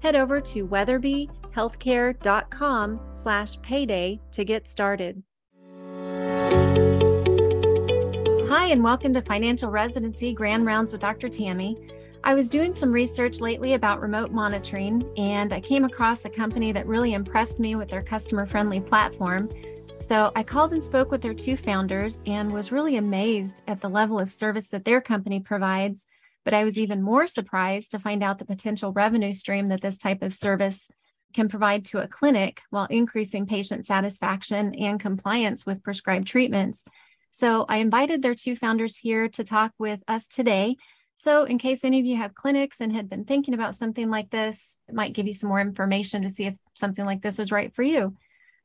head over to weatherbyhealthcare.com slash payday to get started. Hi, and welcome to Financial Residency Grand Rounds with Dr. Tammy. I was doing some research lately about remote monitoring, and I came across a company that really impressed me with their customer friendly platform. So I called and spoke with their two founders and was really amazed at the level of service that their company provides but I was even more surprised to find out the potential revenue stream that this type of service can provide to a clinic while increasing patient satisfaction and compliance with prescribed treatments. So I invited their two founders here to talk with us today. So, in case any of you have clinics and had been thinking about something like this, it might give you some more information to see if something like this is right for you.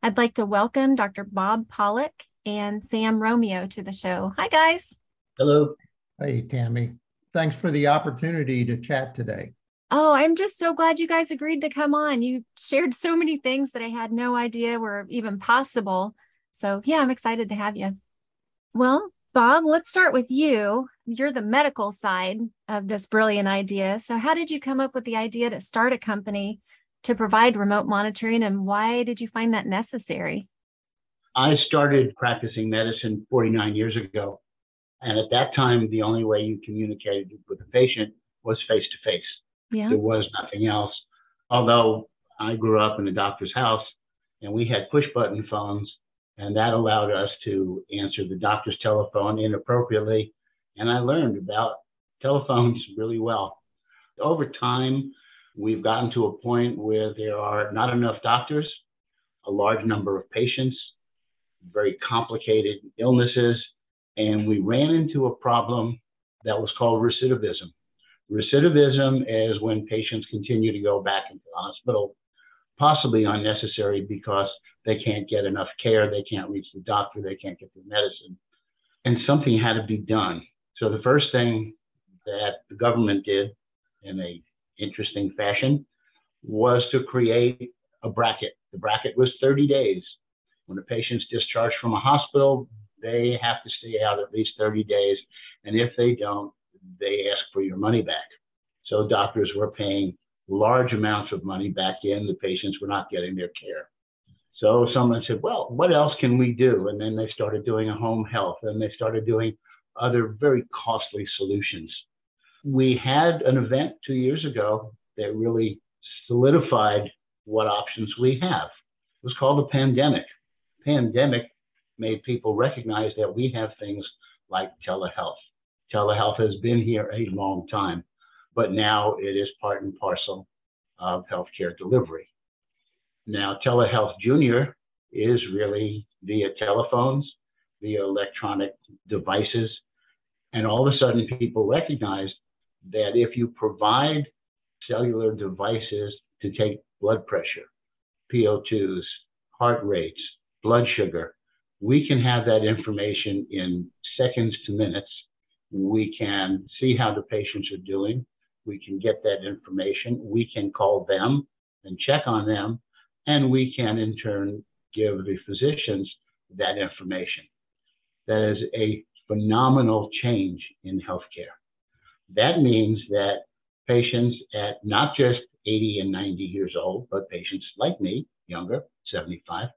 I'd like to welcome Dr. Bob Pollock and Sam Romeo to the show. Hi, guys. Hello. Hey, Tammy. Thanks for the opportunity to chat today. Oh, I'm just so glad you guys agreed to come on. You shared so many things that I had no idea were even possible. So, yeah, I'm excited to have you. Well, Bob, let's start with you. You're the medical side of this brilliant idea. So, how did you come up with the idea to start a company to provide remote monitoring, and why did you find that necessary? I started practicing medicine 49 years ago and at that time, the only way you communicated with the patient was face to face. There was nothing else. Although I grew up in a doctor's house and we had push button phones, and that allowed us to answer the doctor's telephone inappropriately. And I learned about telephones really well. Over time, we've gotten to a point where there are not enough doctors, a large number of patients, very complicated illnesses, and we ran into a problem that was called recidivism. Recidivism is when patients continue to go back into the hospital, possibly unnecessary because they can't get enough care, they can't reach the doctor, they can't get their medicine. And something had to be done. So the first thing that the government did in a interesting fashion was to create a bracket. The bracket was 30 days. When a patient's discharged from a hospital, they have to stay out at least 30 days. And if they don't, they ask for your money back. So doctors were paying large amounts of money back in. The patients were not getting their care. So someone said, well, what else can we do? And then they started doing a home health and they started doing other very costly solutions. We had an event two years ago that really solidified what options we have. It was called a pandemic. Pandemic made people recognize that we have things like telehealth. Telehealth has been here a long time, but now it is part and parcel of healthcare delivery. Now, Telehealth Junior is really via telephones, via electronic devices. And all of a sudden, people recognize that if you provide cellular devices to take blood pressure, PO2s, heart rates, blood sugar, we can have that information in seconds to minutes. We can see how the patients are doing. We can get that information. We can call them and check on them. And we can, in turn, give the physicians that information. That is a phenomenal change in healthcare. That means that patients at not just 80 and 90 years old, but patients like me, younger, 75,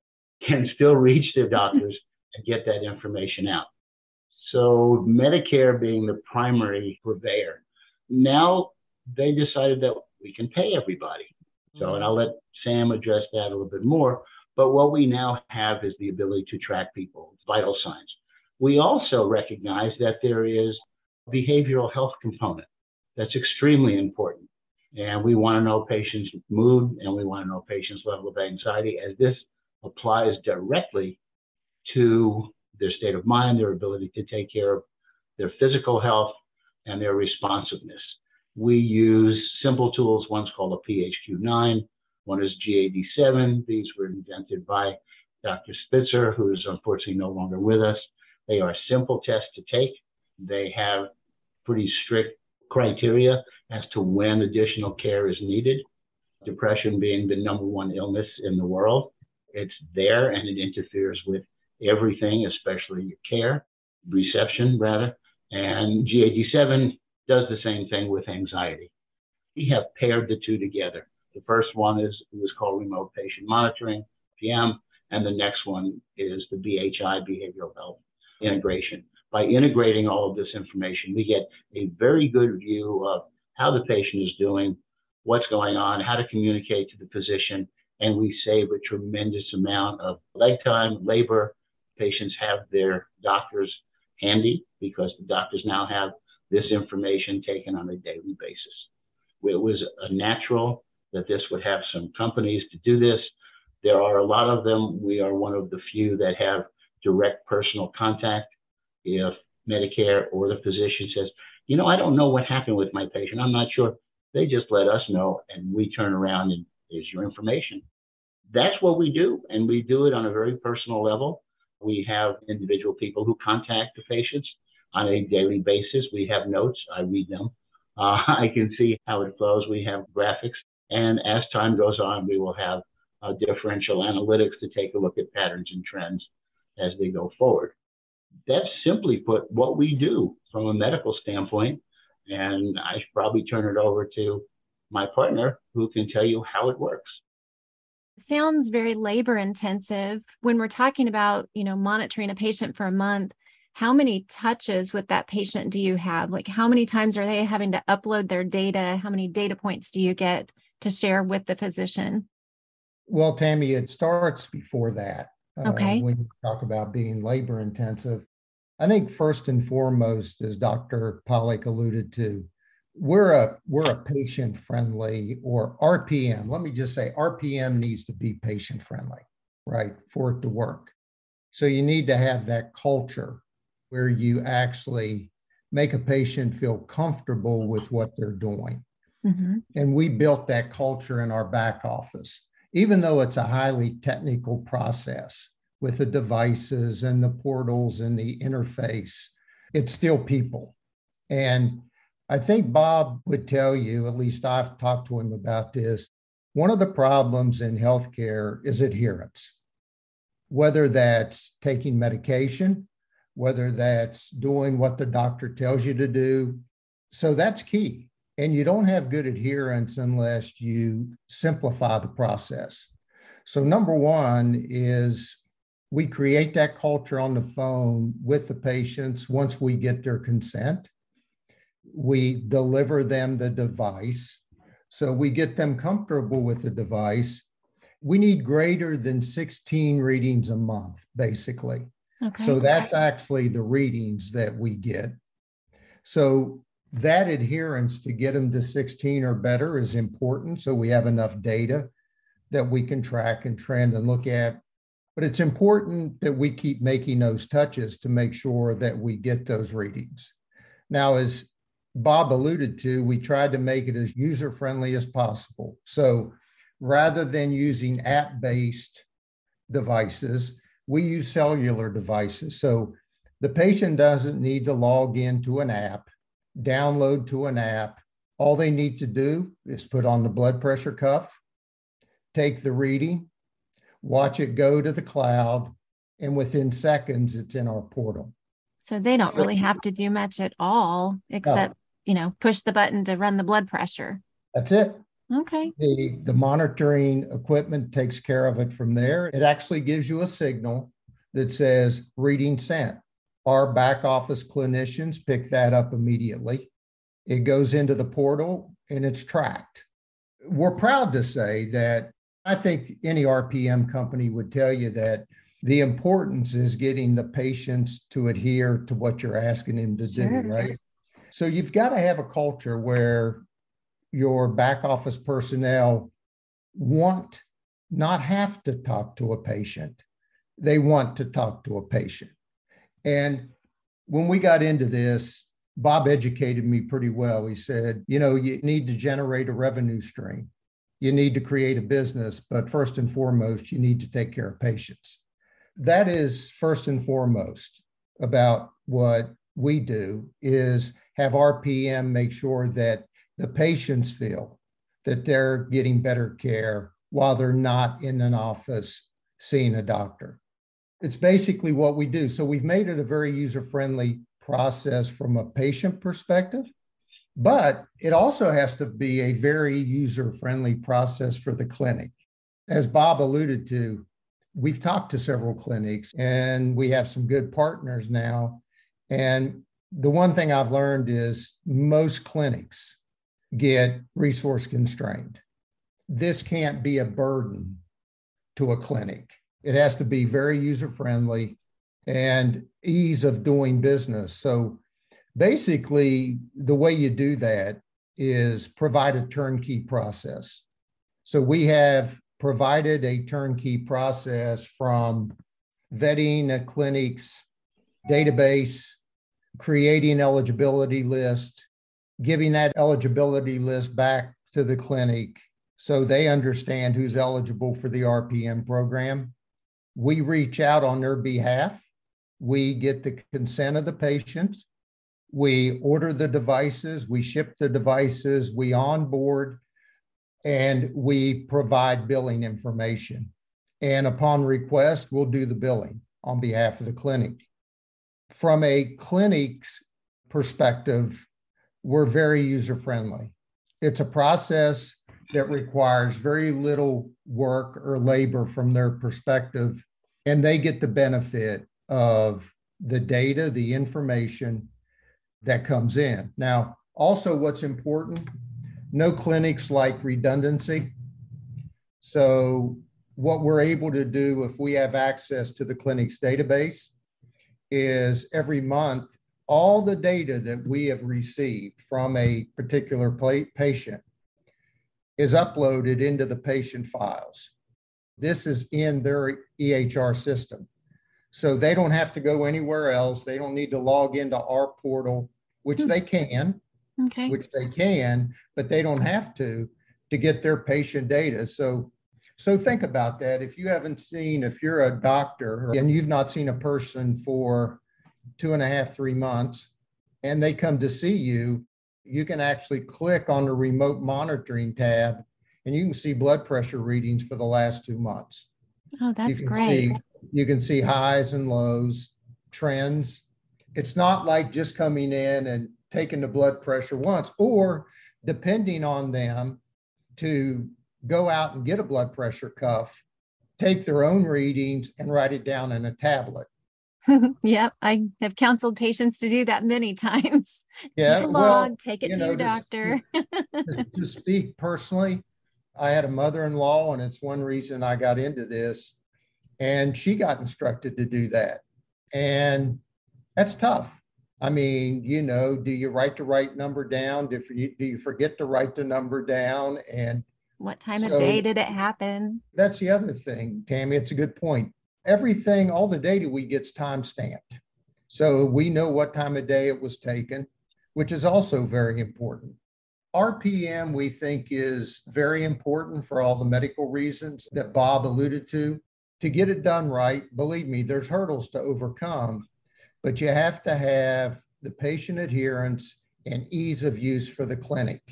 can still reach their doctors and get that information out. So, Medicare being the primary purveyor, now they decided that we can pay everybody. So, and I'll let Sam address that a little bit more. But what we now have is the ability to track people, vital signs. We also recognize that there is a behavioral health component that's extremely important. And we want to know patients' mood and we want to know patients' level of anxiety as this applies directly to their state of mind, their ability to take care of their physical health, and their responsiveness. We use simple tools. One's called a PHQ-9. One is GAD-7. These were invented by Dr. Spitzer, who is unfortunately no longer with us. They are simple tests to take. They have pretty strict criteria as to when additional care is needed. Depression being the number one illness in the world, it's there and it interferes with everything, especially care, reception rather. And GAD7 does the same thing with anxiety. We have paired the two together. The first one is was called remote patient monitoring, PM, and the next one is the BHI, behavioral health integration. By integrating all of this information, we get a very good view of how the patient is doing, what's going on, how to communicate to the physician, and we save a tremendous amount of leg time, labor. Patients have their doctors handy because the doctors now have this information taken on a daily basis. It was a natural that this would have some companies to do this. There are a lot of them. We are one of the few that have direct personal contact. If Medicare or the physician says, you know, I don't know what happened with my patient, I'm not sure, they just let us know and we turn around and here's your information. That's what we do. And we do it on a very personal level. We have individual people who contact the patients on a daily basis. We have notes, I read them. Uh, I can see how it flows. We have graphics. And as time goes on, we will have uh, differential analytics to take a look at patterns and trends as we go forward. That's simply put what we do from a medical standpoint. And I should probably turn it over to my partner who can tell you how it works. Sounds very labor intensive. When we're talking about, you know, monitoring a patient for a month, how many touches with that patient do you have? Like how many times are they having to upload their data? How many data points do you get to share with the physician? Well, Tammy, it starts before that. Uh, okay. Uh, when you talk about being labor intensive, I think first and foremost, as Dr. Pollock alluded to, we're a we're a patient friendly or RPM. Let me just say RPM needs to be patient friendly, right, for it to work. So you need to have that culture where you actually make a patient feel comfortable with what they're doing. Mm-hmm. And we built that culture in our back office even though it's a highly technical process with the devices and the portals and the interface, it's still people. And I think Bob would tell you, at least I've talked to him about this. One of the problems in healthcare is adherence, whether that's taking medication, whether that's doing what the doctor tells you to do. So that's key. And you don't have good adherence unless you simplify the process. So, number one is we create that culture on the phone with the patients once we get their consent. We deliver them the device. So, we get them comfortable with the device. We need greater than 16 readings a month, basically. Okay. So, that's actually the readings that we get. So, that adherence to get them to 16 or better is important. So we have enough data that we can track and trend and look at. But it's important that we keep making those touches to make sure that we get those readings. Now, as Bob alluded to, we tried to make it as user friendly as possible. So rather than using app based devices, we use cellular devices. So the patient doesn't need to log into an app download to an app. All they need to do is put on the blood pressure cuff, take the reading, watch it go to the cloud, and within seconds, it's in our portal. So they don't really have to do much at all except. You know, push the button to run the blood pressure. That's it. Okay. The, the monitoring equipment takes care of it from there. It actually gives you a signal that says reading sent. Our back office clinicians pick that up immediately. It goes into the portal and it's tracked. We're proud to say that I think any RPM company would tell you that the importance is getting the patients to adhere to what you're asking them to sure. do, right? So you've got to have a culture where your back office personnel want not have to talk to a patient. They want to talk to a patient. And when we got into this, Bob educated me pretty well. He said, you know, you need to generate a revenue stream. You need to create a business, but first and foremost, you need to take care of patients. That is first and foremost about what we do is have RPM make sure that the patients feel that they're getting better care while they're not in an office seeing a doctor. It's basically what we do. So we've made it a very user friendly process from a patient perspective, but it also has to be a very user friendly process for the clinic. As Bob alluded to, we've talked to several clinics and we have some good partners now. And the one thing I've learned is most clinics get resource constrained. This can't be a burden to a clinic. It has to be very user friendly and ease of doing business. So basically, the way you do that is provide a turnkey process. So we have provided a turnkey process from vetting a clinic's database, creating eligibility list, giving that eligibility list back to the clinic so they understand who's eligible for the RPM program. We reach out on their behalf. We get the consent of the patient. We order the devices, we ship the devices, we onboard, and we provide billing information. And upon request, we'll do the billing on behalf of the clinic. From a clinic's perspective, we're very user friendly. It's a process that requires very little work or labor from their perspective, and they get the benefit of the data, the information that comes in. Now, also, what's important no clinics like redundancy. So, what we're able to do if we have access to the clinic's database is every month all the data that we have received from a particular patient is uploaded into the patient files. This is in their EHR system. So they don't have to go anywhere else. They don't need to log into our portal, which hmm. they can, okay. which they can, but they don't have to to get their patient data. So so think about that. If you haven't seen, if you're a doctor and you've not seen a person for two and a half, three months, and they come to see you, you can actually click on the remote monitoring tab and you can see blood pressure readings for the last two months. Oh, that's great. See, you can see highs and lows, trends. It's not like just coming in and taking the blood pressure once, or depending on them to go out and get a blood pressure cuff, take their own readings and write it down in a tablet. yep, I have counseled patients to do that many times. Yeah, Keep a log, well, take it to know, your doctor. to, to speak personally, I had a mother-in-law, and it's one reason I got into this. And she got instructed to do that, and that's tough. I mean, you know, do you write the right number down? Do you, do you forget to write the number down? And what time so, of day did it happen? That's the other thing, Tammy. It's a good point everything, all the data we get's time stamped. So we know what time of day it was taken, which is also very important. RPM, we think, is very important for all the medical reasons that Bob alluded to. To get it done right, believe me, there's hurdles to overcome, but you have to have the patient adherence and ease of use for the clinic.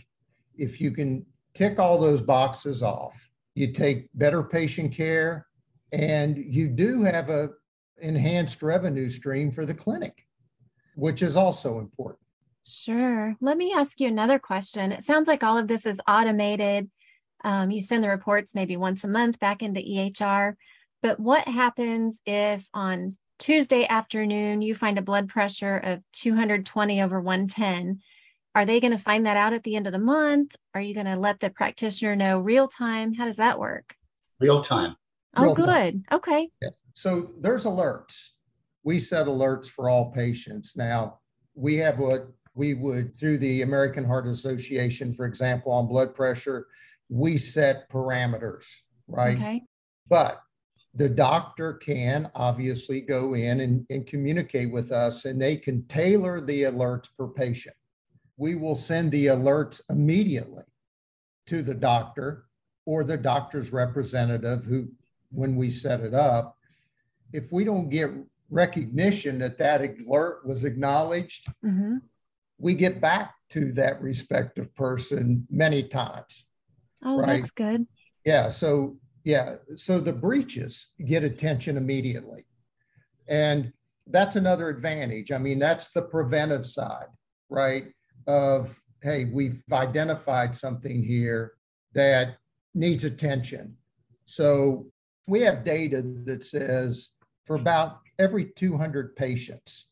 If you can tick all those boxes off, you take better patient care, and you do have a enhanced revenue stream for the clinic which is also important. Sure. Let me ask you another question. It sounds like all of this is automated. Um, you send the reports maybe once a month back into ehr but what happens if on tuesday afternoon you find a blood pressure of 220 over 110 are they going to find that out at the end of the month are you going to let the practitioner know real time how does that work real time Oh, good. Time. Okay. Yeah. So there's alerts. We set alerts for all patients. Now, we have what we would, through the American Heart Association, for example, on blood pressure, we set parameters, right? Okay. But the doctor can obviously go in and, and communicate with us and they can tailor the alerts per patient. We will send the alerts immediately to the doctor or the doctor's representative who, when we set it up, if we don't get recognition that that alert was acknowledged, mm-hmm. we get back to that respective person many times. Oh, right? that's good. Yeah. So, yeah. So the breaches get attention immediately. And that's another advantage. I mean, that's the preventive side, right? Of, hey, we've identified something here that needs attention. So we have data that says for about every 200 patients,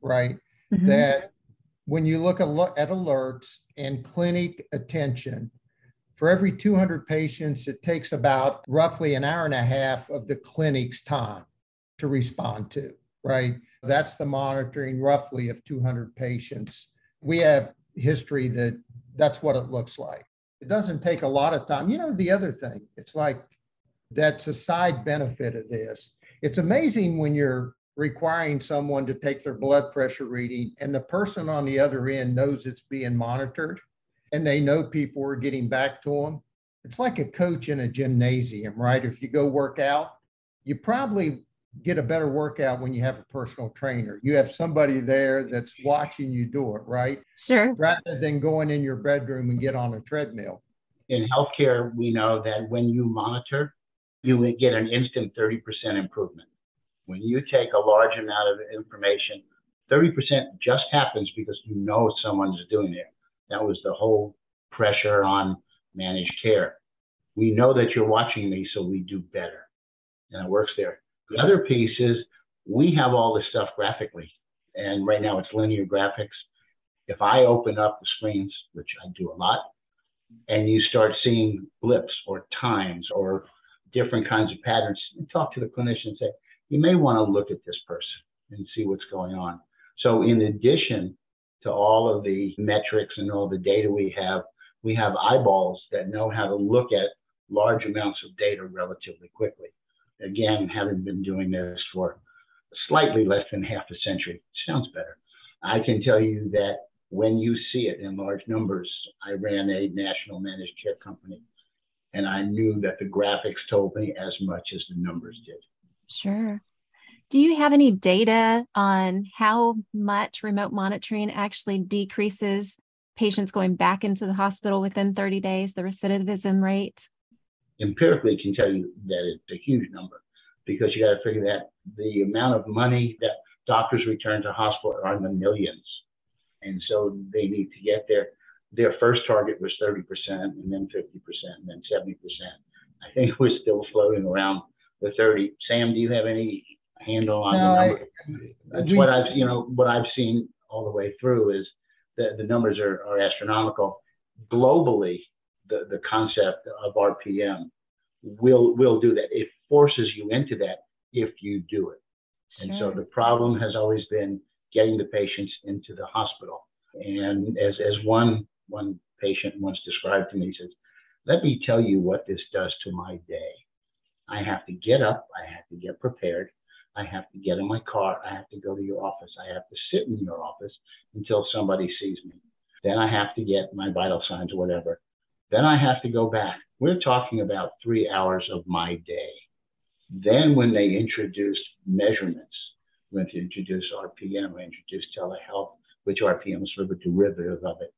right, mm-hmm. that when you look at alerts and clinic attention, for every 200 patients, it takes about roughly an hour and a half of the clinic's time to respond to, right? That's the monitoring roughly of 200 patients. We have history that that's what it looks like. It doesn't take a lot of time. You know, the other thing, it's like that's a side benefit of this. It's amazing when you're requiring someone to take their blood pressure reading and the person on the other end knows it's being monitored and they know people are getting back to them. It's like a coach in a gymnasium, right? If you go work out, you probably get a better workout when you have a personal trainer. You have somebody there that's watching you do it, right? Sure. Rather than going in your bedroom and get on a treadmill. In healthcare, we know that when you monitor, you get an instant 30% improvement. When you take a large amount of information, 30% just happens because you know someone's doing it. That was the whole pressure on managed care. We know that you're watching me, so we do better. And it works there. The other piece is we have all this stuff graphically. And right now it's linear graphics. If I open up the screens, which I do a lot, and you start seeing blips or times or different kinds of patterns, talk to the clinician and say, you may want to look at this person and see what's going on. So, in addition to all of the metrics and all the data we have, we have eyeballs that know how to look at large amounts of data relatively quickly. Again, having been doing this for slightly less than half a century, sounds better. I can tell you that when you see it in large numbers, I ran a national managed care company and I knew that the graphics told me as much as the numbers did. Sure. Do you have any data on how much remote monitoring actually decreases patients going back into the hospital within 30 days, the recidivism rate? Empirically, can tell you that it's a huge number because you got to figure that the amount of money that doctors return to hospital are in the millions. And so they need to get there their first target was 30% and then 50% and then 70%. I think we're still floating around the 30. Sam, do you have any handle on no, the number? I, That's we, what I've, you know, what I've seen all the way through is that the numbers are, are astronomical. Globally, the, the concept of RPM will will do that. It forces you into that if you do it. Sure. And so the problem has always been getting the patients into the hospital. And as, as one one patient once described to me. He says, Let me tell you what this does to my day. I have to get up, I have to get prepared, I have to get in my car, I have to go to your office, I have to sit in your office until somebody sees me. Then I have to get my vital signs or whatever. Then I have to go back. We're talking about three hours of my day. Then, when they introduced measurements, when they introduced RPM, we introduced telehealth, which RPM is sort of a derivative of it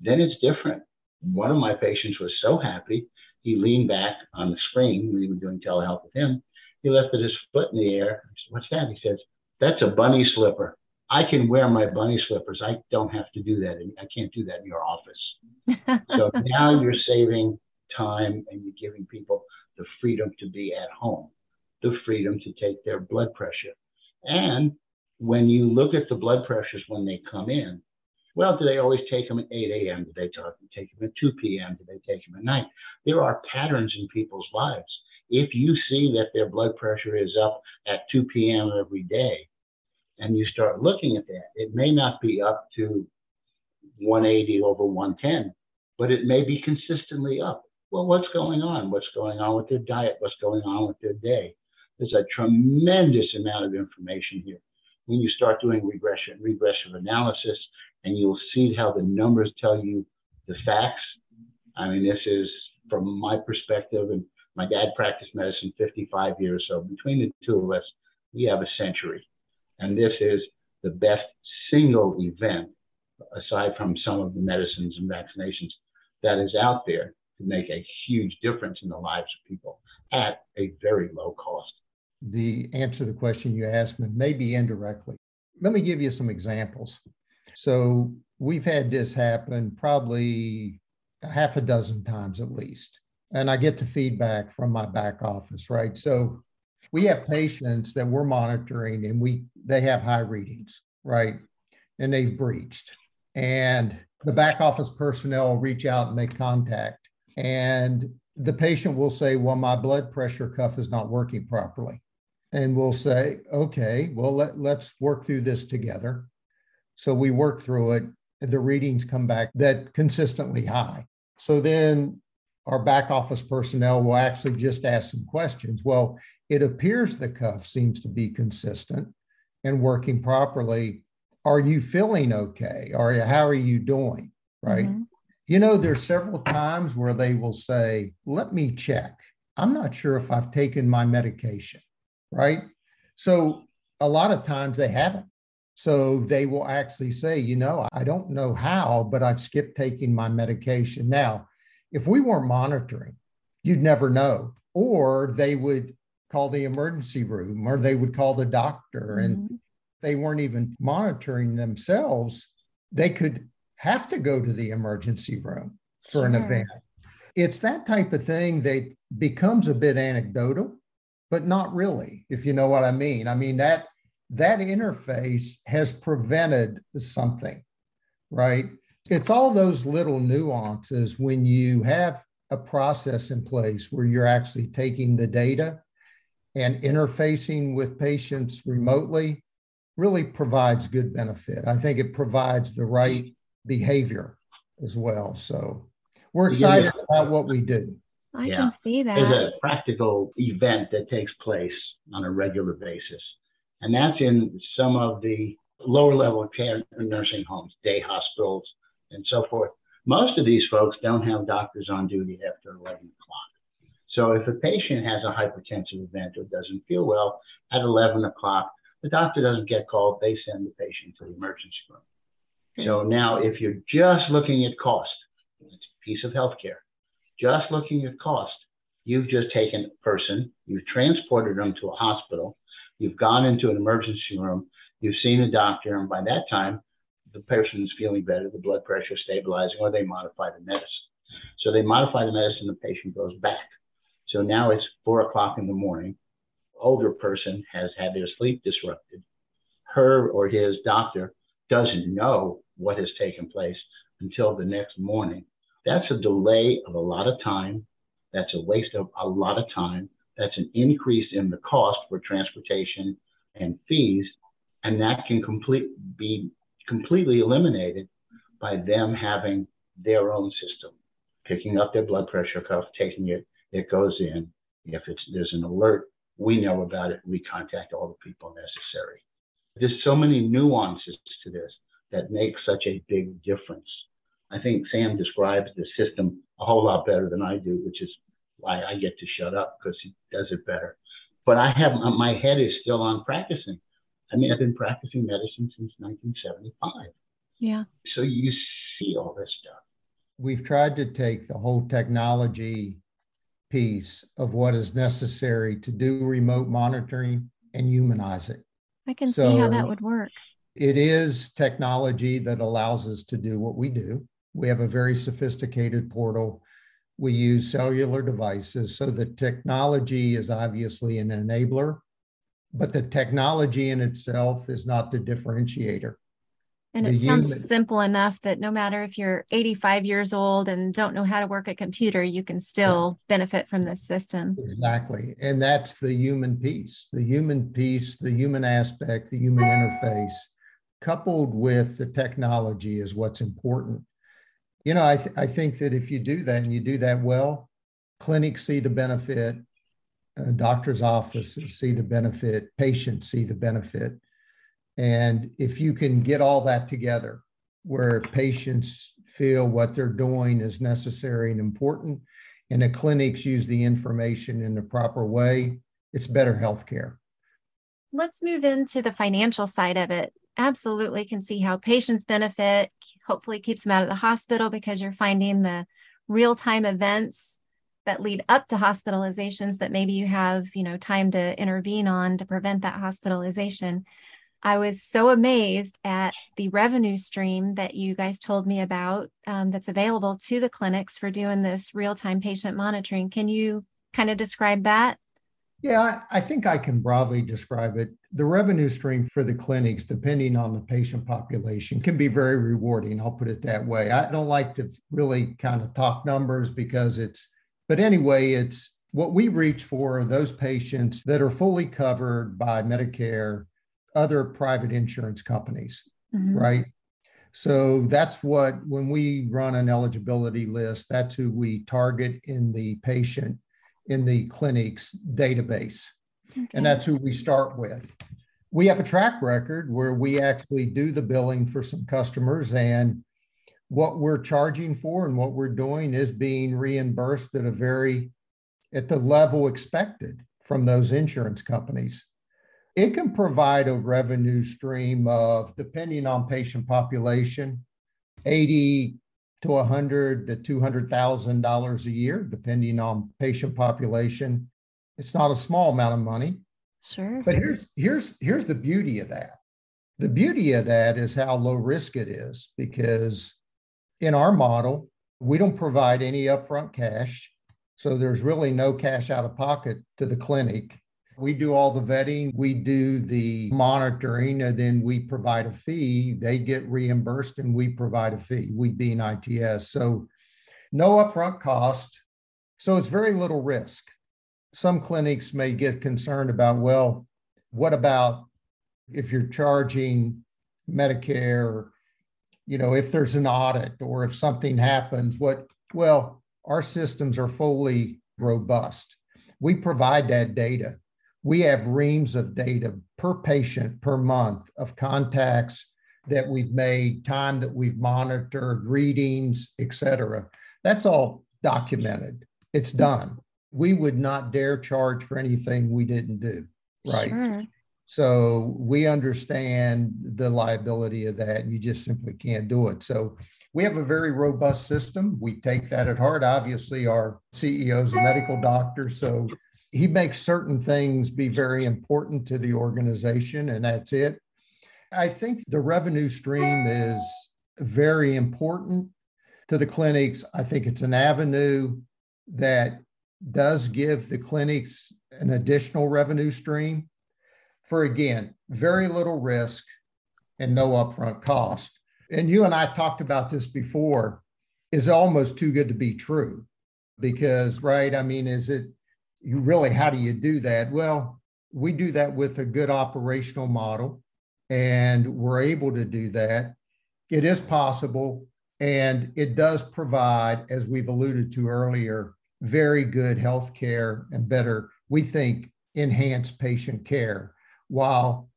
then it's different. One of my patients was so happy, he leaned back on the screen. We were doing telehealth with him. He lifted his foot in the air. Said, What's that? He says, That's a bunny slipper. I can wear my bunny slippers. I don't have to do that. I can't do that in your office. so now you're saving time and you're giving people the freedom to be at home, the freedom to take their blood pressure. And when you look at the blood pressures when they come in, well, do they always take them at 8 a.m.? Do they take them at 2 p.m.? Do they take them at night? There are patterns in people's lives. If you see that their blood pressure is up at 2 p.m. every day, and you start looking at that, it may not be up to 180 over 110, but it may be consistently up. Well, what's going on? What's going on with their diet? What's going on with their day? There's a tremendous amount of information here. When you start doing regression, regressive analysis, and you'll see how the numbers tell you the facts. I mean, this is from my perspective, and my dad practiced medicine 55 years. So between the two of us, we have a century. And this is the best single event, aside from some of the medicines and vaccinations, that is out there to make a huge difference in the lives of people at a very low cost. The answer to the question you asked me, maybe indirectly. Let me give you some examples. So we've had this happen probably a half a dozen times at least. And I get the feedback from my back office, right? So we have patients that we're monitoring and we they have high readings, right? And they've breached. And the back office personnel reach out and make contact. And the patient will say, Well, my blood pressure cuff is not working properly. And we'll say, Okay, well, let, let's work through this together. So we work through it. The readings come back that consistently high. So then our back office personnel will actually just ask some questions. Well, it appears the cuff seems to be consistent and working properly. Are you feeling okay? Or how are you doing? Right. Mm-hmm. You know, there's several times where they will say, let me check. I'm not sure if I've taken my medication. Right. So a lot of times they haven't. So they will actually say, you know, I don't know how, but I've skipped taking my medication. Now, if we weren't monitoring, you'd never know. Or they would call the emergency room or they would call the doctor and mm-hmm. they weren't even monitoring themselves they could have to go to the emergency room for sure. an event it's that type of thing that becomes a bit anecdotal but not really if you know what i mean i mean that that interface has prevented something right it's all those little nuances when you have a process in place where you're actually taking the data and interfacing with patients remotely really provides good benefit. I think it provides the right behavior as well. So we're excited yeah. about what we do. I yeah. can see that. There's a practical event that takes place on a regular basis, and that's in some of the lower level care nursing homes, day hospitals, and so forth. Most of these folks don't have doctors on duty after 11 o'clock. So if a patient has a hypertensive event or doesn't feel well at 11 o'clock, the doctor doesn't get called. They send the patient to the emergency room. So now, if you're just looking at cost, it's a piece of healthcare, just looking at cost, you've just taken a person, you've transported them to a hospital, you've gone into an emergency room, you've seen a doctor, and by that time, the person is feeling better, the blood pressure is stabilizing, or they modify the medicine. So they modify the medicine, the patient goes back. So now it's four o'clock in the morning. Older person has had their sleep disrupted. Her or his doctor doesn't know what has taken place until the next morning. That's a delay of a lot of time. That's a waste of a lot of time. That's an increase in the cost for transportation and fees. And that can complete, be completely eliminated by them having their own system, picking up their blood pressure cuff, taking it it goes in. If it's, there's an alert, we know about it. We contact all the people necessary. There's so many nuances to this that make such a big difference. I think Sam describes the system a whole lot better than I do, which is why I get to shut up because he does it better. But I have uh, my head is still on practicing. I mean, I've been practicing medicine since 1975. Yeah. So you see all this stuff. We've tried to take the whole technology piece of what is necessary to do remote monitoring and humanize it. I can so see how that would work. It is technology that allows us to do what we do. We have a very sophisticated portal. We use cellular devices. So the technology is obviously an enabler, but the technology in itself is not the differentiator. And it sounds simple enough that no matter if you're 85 years old and don't know how to work a computer, you can still yeah. benefit from this system. Exactly. And that's the human piece, the human piece, the human aspect, the human interface, coupled with the technology is what's important. You know, I, th- I think that if you do that and you do that well, clinics see the benefit, uh, doctor's offices see the benefit, patients see the benefit. And if you can get all that together, where patients feel what they're doing is necessary and important, and the clinics use the information in the proper way, it's better healthcare. Let's move into the financial side of it. Absolutely can see how patients benefit, hopefully keeps them out of the hospital because you're finding the real-time events that lead up to hospitalizations that maybe you have, you know, time to intervene on to prevent that hospitalization. I was so amazed at the revenue stream that you guys told me about um, that's available to the clinics for doing this real time patient monitoring. Can you kind of describe that? Yeah, I think I can broadly describe it. The revenue stream for the clinics, depending on the patient population, can be very rewarding. I'll put it that way. I don't like to really kind of talk numbers because it's, but anyway, it's what we reach for those patients that are fully covered by Medicare other private insurance companies, mm-hmm. right? So that's what, when we run an eligibility list, that's who we target in the patient, in the clinic's database. Okay. And that's who we start with. We have a track record where we actually do the billing for some customers, and what we're charging for and what we're doing is being reimbursed at a very, at the level expected from those insurance companies it can provide a revenue stream of, depending on patient population, 80 to 100 to 200,000 dollars a year, depending on patient population. It's not a small amount of money. Sure. But here's here's here's the beauty of that. The beauty of that is how low risk it is because in our model, we don't provide any upfront cash. So there's really no cash out of pocket to the clinic. We do all the vetting, we do the monitoring, and then we provide a fee. They get reimbursed and we provide a fee, we being ITS. So no upfront cost. So it's very little risk. Some clinics may get concerned about, well, what about if you're charging Medicare, you know, if there's an audit or if something happens, what, well, our systems are fully robust. We provide that data we have reams of data per patient per month of contacts that we've made, time that we've monitored, readings, et cetera. That's all documented. It's mm-hmm. done. We would not dare charge for anything we didn't do. Right. Sure. So we understand the liability of that. You just simply can't do it. So we have a very robust system. We take that at heart. Obviously, our CEO is a medical doctor. So he makes certain things be very important to the organization, and that's it. I think the revenue stream is very important to the clinics. I think it's an avenue that does give the clinics an additional revenue stream for, again, very little risk and no upfront cost. And you and I talked about this before, is almost too good to be true because, right? I mean, is it you really, how do you do that? Well, we do that with a good operational model, and we're able to do that. It is possible, and it does provide, as we've alluded to earlier, very good health care and better, we think, enhanced patient care while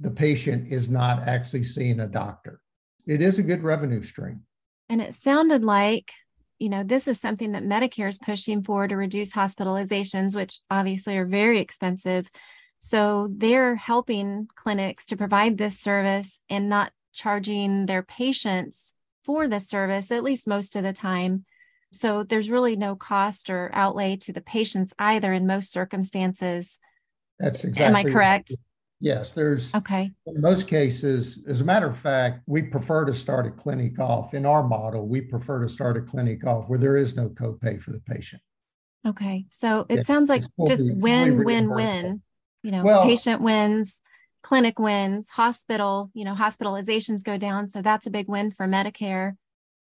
the patient is not actually seeing a doctor. It is a good revenue stream. And it sounded like you know, this is something that Medicare is pushing for to reduce hospitalizations, which obviously are very expensive. So they're helping clinics to provide this service and not charging their patients for the service, at least most of the time. So there's really no cost or outlay to the patients either in most circumstances. That's exactly. Am I correct? Yes, there's okay. In most cases, as a matter of fact, we prefer to start a clinic off. In our model, we prefer to start a clinic off where there is no copay for the patient. Okay. So it yeah. sounds like just win, win, win. You know, well, patient wins, clinic wins, hospital, you know, hospitalizations go down. So that's a big win for Medicare.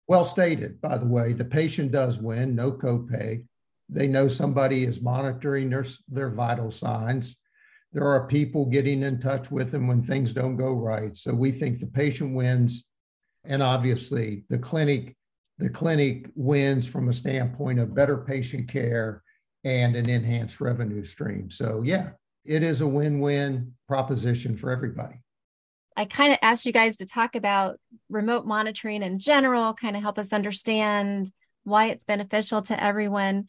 Well stated, by the way. The patient does win, no copay. They know somebody is monitoring their, their vital signs there are people getting in touch with them when things don't go right. So we think the patient wins. And obviously the clinic, the clinic wins from a standpoint of better patient care and an enhanced revenue stream. So, yeah, it is a win win proposition for everybody. I kind of asked you guys to talk about remote monitoring in general, kind of help us understand why it's beneficial to everyone.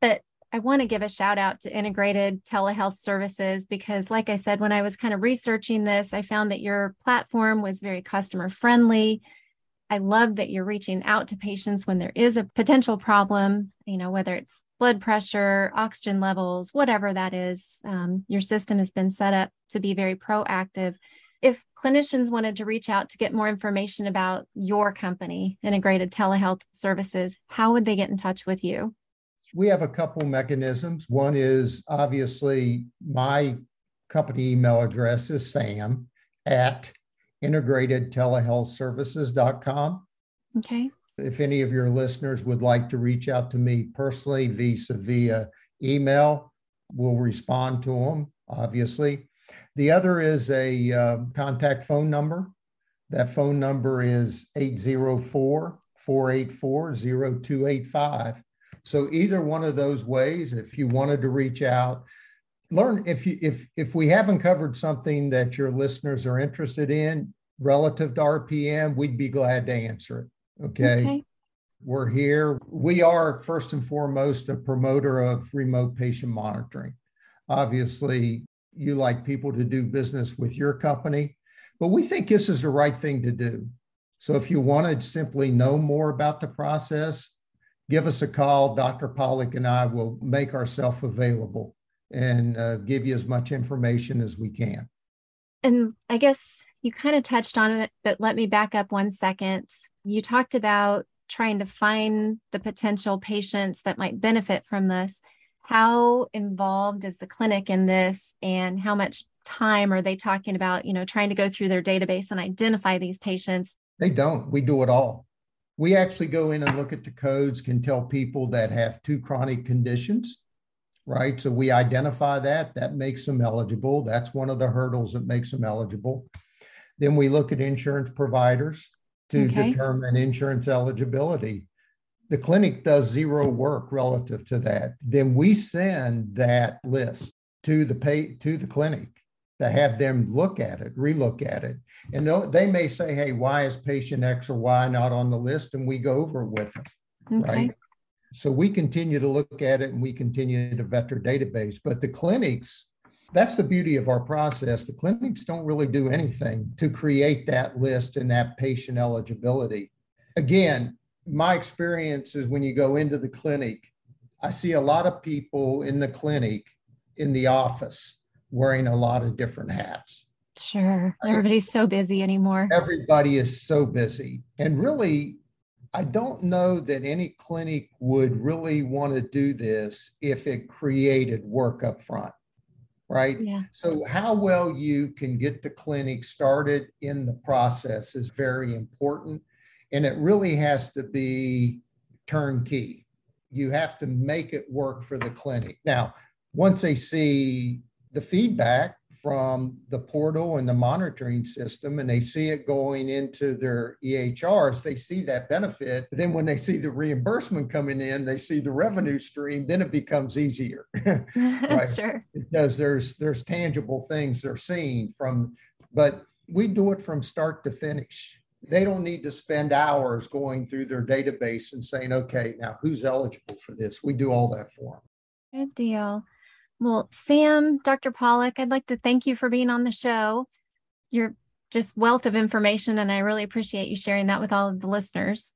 But I want to give a shout out to integrated telehealth services because, like I said, when I was kind of researching this, I found that your platform was very customer friendly. I love that you're reaching out to patients when there is a potential problem, you know, whether it's blood pressure, oxygen levels, whatever that is. Um, your system has been set up to be very proactive. If clinicians wanted to reach out to get more information about your company, Integrated Telehealth Services, how would they get in touch with you? We have a couple mechanisms. One is obviously my company email address is sam at integratedtelehealthservices.com. Okay. If any of your listeners would like to reach out to me personally via via email, we'll respond to them, obviously. The other is a uh, contact phone number. That phone number is 804 484 0285. So either one of those ways, if you wanted to reach out, learn if you if if we haven't covered something that your listeners are interested in relative to RPM, we'd be glad to answer it. Okay. okay. We're here. We are first and foremost a promoter of remote patient monitoring. Obviously, you like people to do business with your company, but we think this is the right thing to do. So if you want to simply know more about the process, give us a call. Dr. Pollock and I will make ourselves available and uh, give you as much information as we can. And I guess you kind of touched on it, but let me back up one second. You talked about trying to find the potential patients that might benefit from this. How involved is the clinic in this, and how much time are they talking about, you know, trying to go through their database and identify these patients? They don't. We do it all. We actually go in and look at the codes, can tell people that have two chronic conditions, right? So we identify that, that makes them eligible. That's one of the hurdles that makes them eligible. Then we look at insurance providers to okay. determine insurance eligibility. The clinic does zero work relative to that. Then we send that list to the pay to the clinic to have them look at it, relook at it. And they may say, hey, why is patient X or Y not on the list? And we go over with them. Okay. Right. So we continue to look at it and we continue to vet their database. But the clinics, that's the beauty of our process. The clinics don't really do anything to create that list and that patient eligibility. Again, my experience is when you go into the clinic, I see a lot of people in the clinic in the office wearing a lot of different hats. Sure. Everybody's so busy anymore. Everybody is so busy. And really, I don't know that any clinic would really want to do this if it created work up front. Right. Yeah. So, how well you can get the clinic started in the process is very important. And it really has to be turnkey. You have to make it work for the clinic. Now, once they see the feedback from the portal and the monitoring system and they see it going into their EHRs, they see that benefit. Then when they see the reimbursement coming in, they see the revenue stream, then it becomes easier. right? sure. Because there's there's tangible things they're seeing from, but we do it from start to finish. They don't need to spend hours going through their database and saying, okay, now who's eligible for this? We do all that for them. Good deal. Well, Sam, Dr. Pollock, I'd like to thank you for being on the show. You're just wealth of information, and I really appreciate you sharing that with all of the listeners.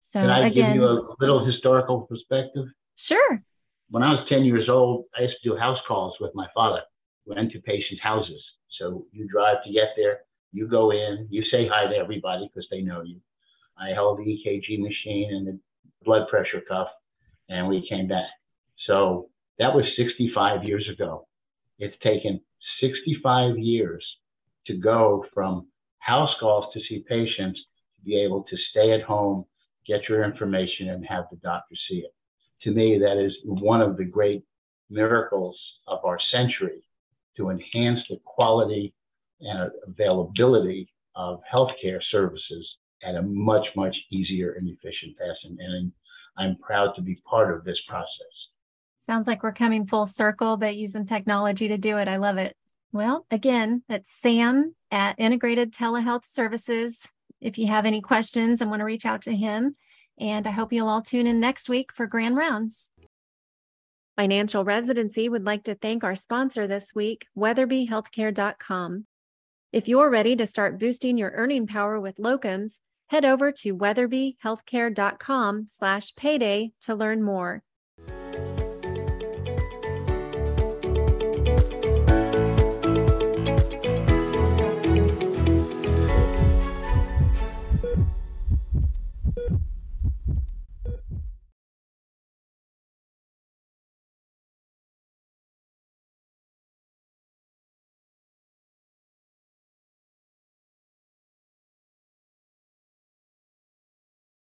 So, Can I again, give you a little historical perspective? Sure. When I was 10 years old, I used to do house calls with my father. Went to patients' houses. So you drive to get there, you go in, you say hi to everybody because they know you. I held the EKG machine and the blood pressure cuff, and we came back. So that was 65 years ago. It's taken 65 years to go from house calls to see patients to be able to stay at home, get your information, and have the doctor see it. To me, that is one of the great miracles of our century to enhance the quality and availability of healthcare services at a much, much easier and efficient. And, and I'm proud to be part of this process. Sounds like we're coming full circle, but using technology to do it. I love it. Well, again, that's Sam at Integrated Telehealth Services. If you have any questions and want to reach out to him, and I hope you'll all tune in next week for Grand Rounds. Financial Residency would like to thank our sponsor this week, WeatherbyHealthcare.com. If you're ready to start boosting your earning power with locums, head over to weatherbyhealthcare.com slash payday to learn more.